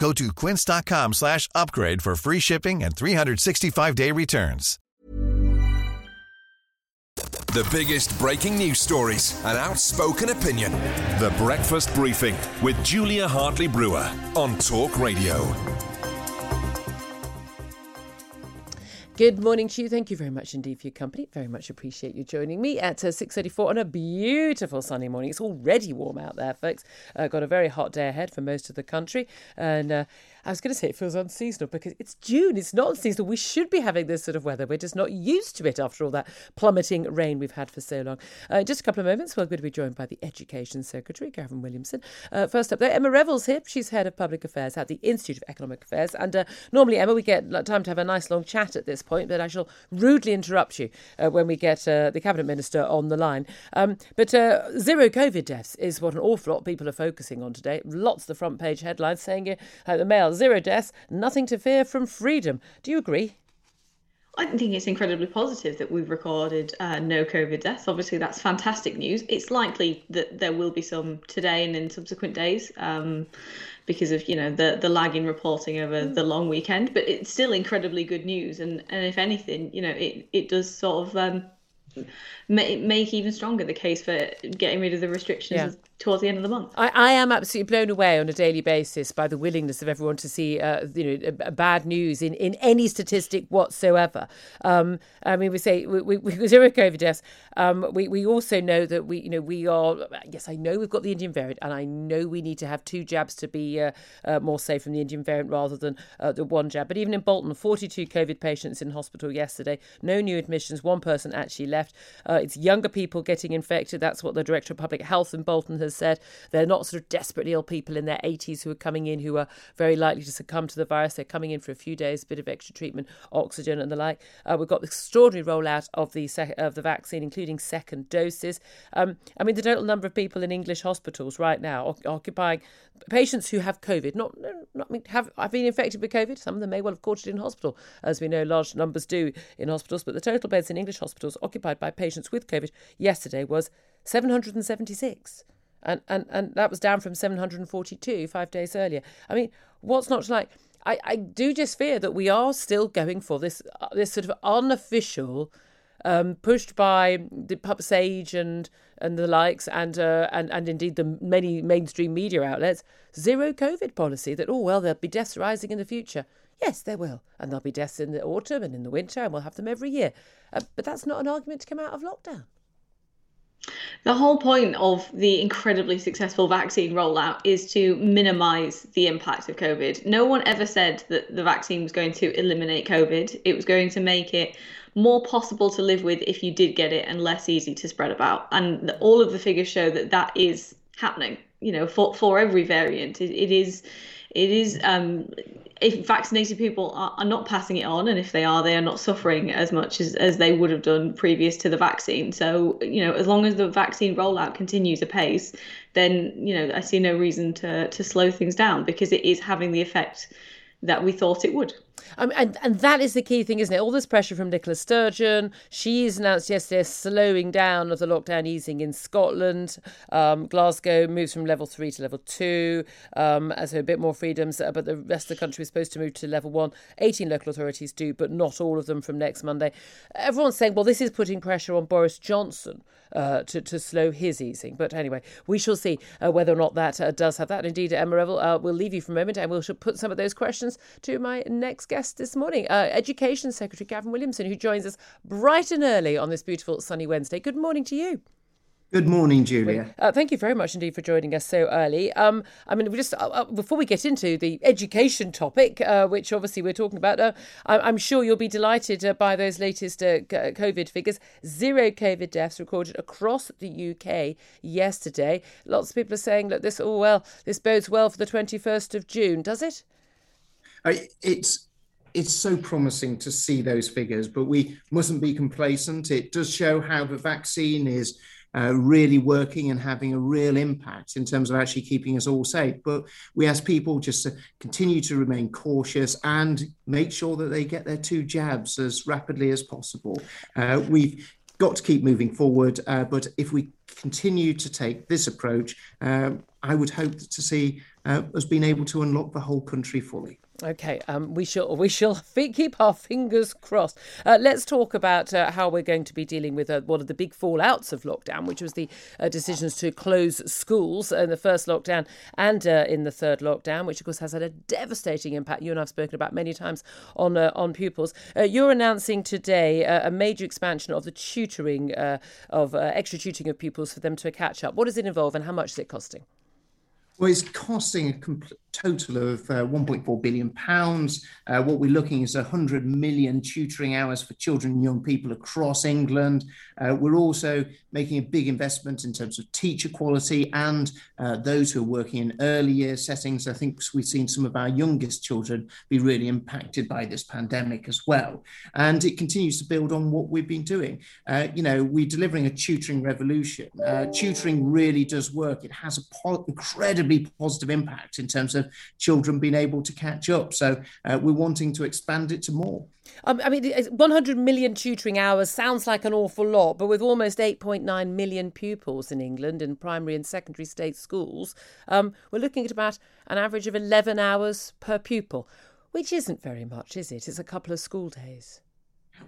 Go to quince.com slash upgrade for free shipping and 365-day returns. The biggest breaking news stories and outspoken opinion. The Breakfast Briefing with Julia Hartley Brewer on Talk Radio. Good morning to you. Thank you very much indeed for your company. Very much appreciate you joining me at uh, 6.34 on a beautiful sunny morning. It's already warm out there, folks. Uh, got a very hot day ahead for most of the country. And uh, I was going to say it feels unseasonal because it's June. It's not unseasonal. We should be having this sort of weather. We're just not used to it after all that plummeting rain we've had for so long. Uh, in just a couple of moments, we're going to be joined by the Education Secretary, Gavin Williamson. Uh, first up, there, Emma Revell's here. She's Head of Public Affairs at the Institute of Economic Affairs. And uh, normally, Emma, we get time to have a nice long chat at this point, but I shall rudely interrupt you uh, when we get uh, the Cabinet Minister on the line. Um, but uh, zero COVID deaths is what an awful lot of people are focusing on today. Lots of the front page headlines saying it, uh, the Mail, zero deaths, nothing to fear from freedom. Do you agree? I think it's incredibly positive that we've recorded uh, no COVID deaths. Obviously, that's fantastic news. It's likely that there will be some today and in subsequent days. Um, because of you know the the lag in reporting over the long weekend. But it's still incredibly good news, and and if anything, you know it it does sort of um, make even stronger the case for getting rid of the restrictions yeah towards the end of the month. I, I am absolutely blown away on a daily basis by the willingness of everyone to see, uh, you know, bad news in, in any statistic whatsoever. Um, I mean, we say we, we, we zero COVID deaths. Um, we we also know that we, you know, we are. Yes, I know we've got the Indian variant, and I know we need to have two jabs to be uh, uh, more safe from the Indian variant rather than uh, the one jab. But even in Bolton, 42 COVID patients in hospital yesterday. No new admissions. One person actually left. Uh, it's younger people getting infected. That's what the director of public health in Bolton has has said. They're not sort of desperately ill people in their 80s who are coming in who are very likely to succumb to the virus. They're coming in for a few days, a bit of extra treatment, oxygen, and the like. Uh, we've got the extraordinary rollout of the sec- of the vaccine, including second doses. Um, I mean, the total number of people in English hospitals right now o- occupying patients who have COVID, not, not mean, have, have been infected with COVID. Some of them may well have caught it in hospital, as we know large numbers do in hospitals. But the total beds in English hospitals occupied by patients with COVID yesterday was 776 and, and, and that was down from 742 five days earlier. I mean, what's not to like? I, I do just fear that we are still going for this uh, this sort of unofficial, um, pushed by the Pub Sage and and the likes, and uh, and and indeed the many mainstream media outlets, zero COVID policy. That oh well, there'll be deaths rising in the future. Yes, there will, and there'll be deaths in the autumn and in the winter, and we'll have them every year. Uh, but that's not an argument to come out of lockdown. The whole point of the incredibly successful vaccine rollout is to minimize the impact of COVID. No one ever said that the vaccine was going to eliminate COVID. It was going to make it more possible to live with if you did get it and less easy to spread about. And all of the figures show that that is happening. You know, for for every variant, it, it is it is um, if vaccinated people are, are not passing it on and if they are they are not suffering as much as, as they would have done previous to the vaccine. So you know as long as the vaccine rollout continues apace then you know i see no reason to to slow things down because it is having the effect that we thought it would um, and, and that is the key thing, isn't it? All this pressure from Nicola Sturgeon. She's announced yesterday a slowing down of the lockdown easing in Scotland. Um, Glasgow moves from level three to level two, um, as a bit more freedoms, uh, but the rest of the country is supposed to move to level one. 18 local authorities do, but not all of them from next Monday. Everyone's saying, well, this is putting pressure on Boris Johnson uh, to, to slow his easing. But anyway, we shall see uh, whether or not that uh, does have that. Indeed, Emma Revell, uh, we'll leave you for a moment and we'll put some of those questions to my next guest this morning, uh, Education Secretary Gavin Williamson, who joins us bright and early on this beautiful sunny Wednesday. Good morning to you. Good morning, Julia. Uh, thank you very much indeed for joining us so early. Um, I mean, we just uh, uh before we get into the education topic, uh, which obviously we're talking about, uh, I'm sure you'll be delighted uh, by those latest COVID figures. Zero COVID deaths recorded across the UK yesterday. Lots of people are saying that this, oh well, this bodes well for the 21st of June. Does it? it's it's so promising to see those figures, but we mustn't be complacent. It does show how the vaccine is uh, really working and having a real impact in terms of actually keeping us all safe. But we ask people just to continue to remain cautious and make sure that they get their two jabs as rapidly as possible. Uh, we've got to keep moving forward, uh, but if we continue to take this approach, um, I would hope to see uh, us being able to unlock the whole country fully. Okay, um, we shall we shall keep our fingers crossed. Uh, let's talk about uh, how we're going to be dealing with uh, one of the big fallouts of lockdown, which was the uh, decisions to close schools in the first lockdown and uh, in the third lockdown, which of course has had a devastating impact. You and I've spoken about many times on uh, on pupils. you're announcing today a major expansion of the tutoring of extra tutoring of pupils for them to catch up. What does it involve, and how much is it costing? Well, it's costing a complete total of uh, 1.4 billion pounds. Uh, what we're looking is 100 million tutoring hours for children and young people across England. Uh, we're also making a big investment in terms of teacher quality and uh, those who are working in early year settings. I think we've seen some of our youngest children be really impacted by this pandemic as well. And it continues to build on what we've been doing. Uh, you know, we're delivering a tutoring revolution. Uh, tutoring really does work. It has a po- incredibly positive impact in terms of of children being able to catch up. So uh, we're wanting to expand it to more. Um, I mean, 100 million tutoring hours sounds like an awful lot, but with almost 8.9 million pupils in England in primary and secondary state schools, um, we're looking at about an average of 11 hours per pupil, which isn't very much, is it? It's a couple of school days.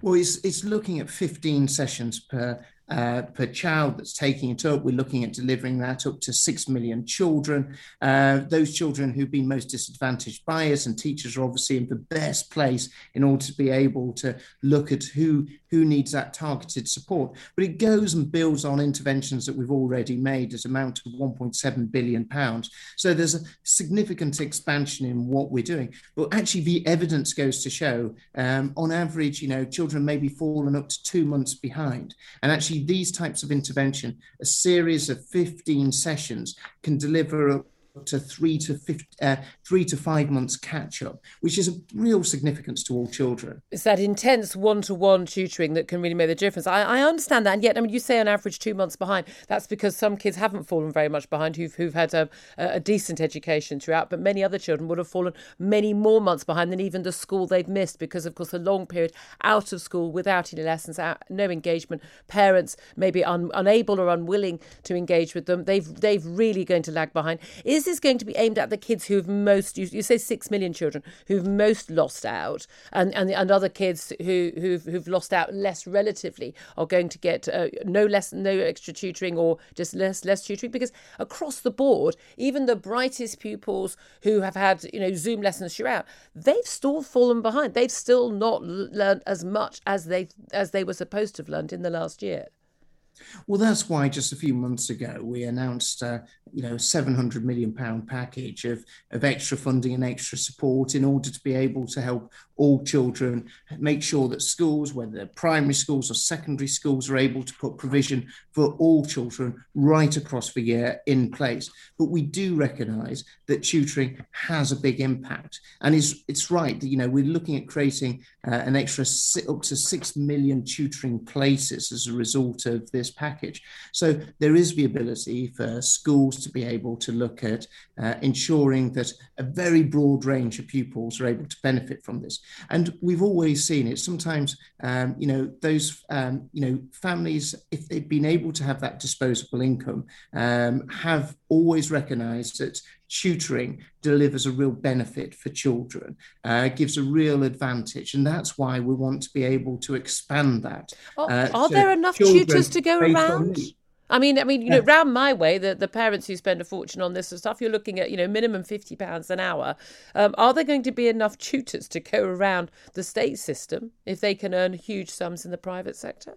Well, it's, it's looking at 15 sessions per uh, per child that's taking it up. We're looking at delivering that up to 6 million children. Uh, those children who've been most disadvantaged by us, and teachers are obviously in the best place in order to be able to look at who, who needs that targeted support. But it goes and builds on interventions that we've already made at amount of 1.7 billion pounds. So there's a significant expansion in what we're doing. But actually, the evidence goes to show, um, on average, you know, children may be fallen up to two months behind. And actually, these types of intervention, a series of 15 sessions can deliver to three to 50, uh, three to five months catch up, which is a real significance to all children. It's that intense one to one tutoring that can really make the difference. I, I, understand that, and yet, I mean, you say on average two months behind. That's because some kids haven't fallen very much behind who've, who've had a, a decent education throughout, but many other children would have fallen many more months behind than even the school they've missed because, of course, a long period out of school without any lessons, out, no engagement, parents maybe un, unable or unwilling to engage with them. They've they've really going to lag behind. Is is going to be aimed at the kids who've most, you, you say six million children who've most lost out, and, and, and other kids who, who've, who've lost out less relatively are going to get uh, no less, no extra tutoring or just less, less tutoring? Because across the board, even the brightest pupils who have had, you know, Zoom lessons throughout, they've still fallen behind. They've still not learned as much as they as they were supposed to have learned in the last year. Well, that's why just a few months ago we announced, uh, you know, 700 million pound package of, of extra funding and extra support in order to be able to help all children, make sure that schools, whether they're primary schools or secondary schools, are able to put provision for all children right across the year in place. But we do recognise that tutoring has a big impact, and it's it's right that you know we're looking at creating uh, an extra up to six million tutoring places as a result of this package. So there is the ability for schools to be able to look at uh, ensuring that a very broad range of pupils are able to benefit from this. And we've always seen it. Sometimes, um, you know, those, um, you know, families, if they've been able to have that disposable income, um, have always recognised that tutoring delivers a real benefit for children, uh, gives a real advantage. And that's why we want to be able to expand that. Uh, are there enough tutors to go around? I mean, I mean, you know, round my way, the, the parents who spend a fortune on this sort of stuff, you're looking at, you know, minimum fifty pounds an hour. Um, are there going to be enough tutors to go around the state system if they can earn huge sums in the private sector?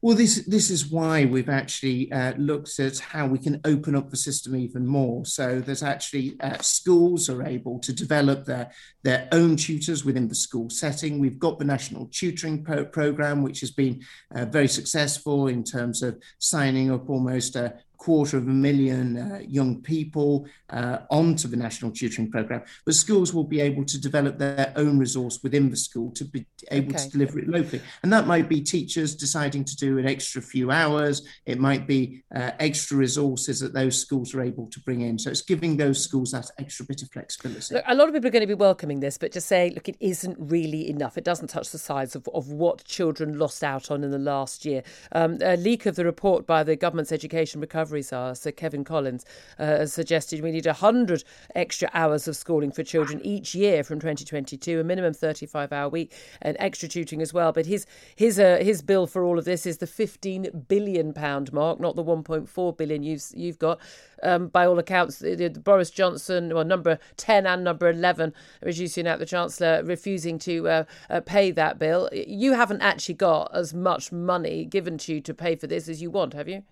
Well, this this is why we've actually uh, looked at how we can open up the system even more, so that actually uh, schools are able to develop their their own tutors within the school setting. We've got the national tutoring pro- program, which has been uh, very successful in terms of signing up almost a quarter of a million uh, young people uh, onto the national tutoring program, but schools will be able to develop their own resource within the school to be able okay. to deliver it locally. And that might be teachers deciding to do an extra few hours, it might be uh, extra resources that those schools are able to bring in. So it's giving those schools that extra bit of flexibility. Look, a lot of people are going to be welcoming this, but just say, look, it isn't really enough. It doesn't touch the size of, of what children lost out on in the last year. Um, a leak of the report by the government's education recovery recovery czar, Sir Kevan Collins, uh, suggested we need 100 extra hours of schooling for children each year from 2022, a minimum 35 hour week, and extra tutoring as well. But his his uh, his bill for all of this is the 15 billion pound mark, not the 1.4 billion you've you've got. Um, by all accounts, Boris Johnson, well, number 10 and number 11, Rishi Sunak, the Chancellor, refusing to uh, uh, pay that bill. You haven't actually got as much money given to you to pay for this as you want, have you?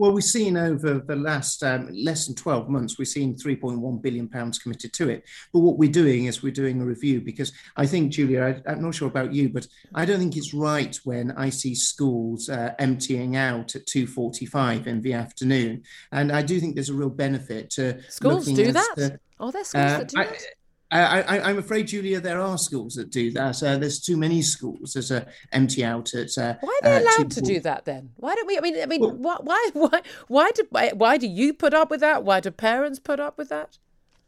Well, we've seen over the last um, less than 12 months, we've seen 3.1 billion pounds committed to it. But what we're doing is we're doing a review because I think, Julia, I, am not sure about you, but I don't think it's right when I see schools uh, emptying out at 2:45 in the afternoon, and I do think there's a real benefit to schools do that. The, Are there schools uh, that do I, that? I, am afraid, Julia, there are schools that do that. Uh, there's too many schools. There's a empty out at. Uh, why are they uh, allowed to do that then? Why don't we? I mean, I mean, well, why, why, why, do, why do you put up with that? Why do parents put up with that?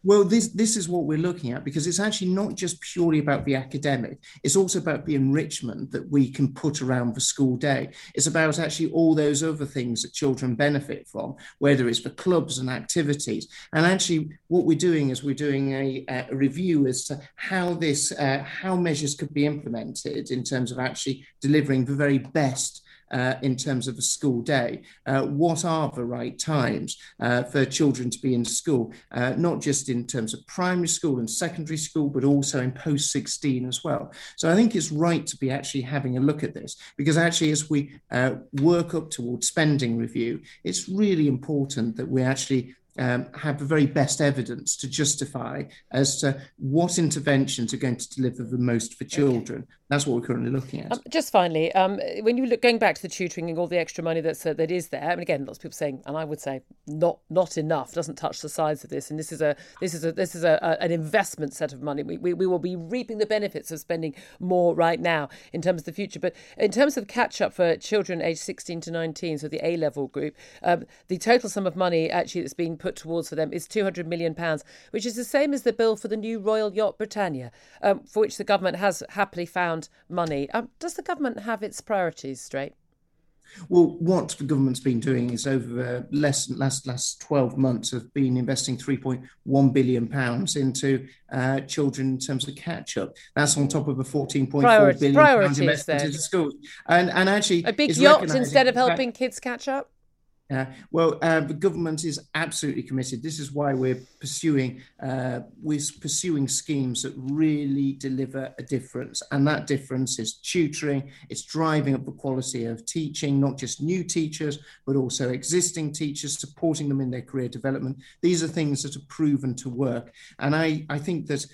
Well, this this is what we're looking at because it's actually not just purely about the academic. It's also about the enrichment that we can put around the school day. It's about actually all those other things that children benefit from, whether it's the clubs and activities. And actually, what we're doing is we're doing a, a review as to how this uh, how measures could be implemented in terms of actually delivering the very best uh, in terms of a school day. Uh, what are the right times uh, for children to be in school, uh, not just in terms of primary school and secondary school, but also in post 16 as well. So I think it's right to be actually having a look at this because actually, as we uh, work up towards spending review, it's really important that we actually um, have the very best evidence to justify as to what interventions are going to deliver the most for children. Okay. That's what we're currently looking at. Um, just finally, um, when you look going back to the tutoring and all the extra money that's uh, that is there, I and again, lots of people saying, and I would say not not enough, doesn't touch the size of this, and this is a this is a this is a, a, an investment set of money. We, we we will be reaping the benefits of spending more right now in terms of the future, but in terms of catch up for children aged 16 to 19, so the A level group, um, the total sum of money actually that's been put towards for them is 200 million pounds, which is the same as the bill for the new Royal Yacht Britannia, um, for which the government has happily found money. Um, does the government have its priorities straight? Well, what the government's been doing is over uh, less last last twelve months have been investing three point one billion pounds into uh, children in terms of catch up. That's on top of a fourteen point four billion pounds investment into schools, and and actually a big yacht instead of helping kids catch up. Uh, well, uh, the government is absolutely committed. This is why we're pursuing uh, we're pursuing schemes that really deliver a difference, and that difference is tutoring. It's driving up the quality of teaching, not just new teachers, but also existing teachers, supporting them in their career development. These are things that are proven to work, and I I think that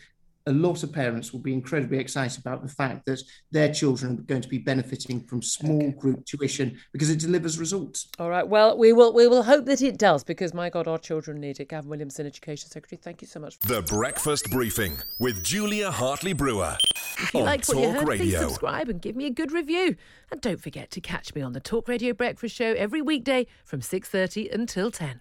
a lot of parents will be incredibly excited about the fact that their children are going to be benefiting from small okay. group tuition because it delivers results. All right. Well, we will we will hope that it does because my God, our children need it. Gavin Williamson, Education Secretary. Thank you so much. The Breakfast Briefing with Julia Hartley Brewer. If you liked what you heard, Radio. please subscribe and give me a good review. And don't forget to catch me on the Talk Radio Breakfast Show every weekday from six thirty until ten.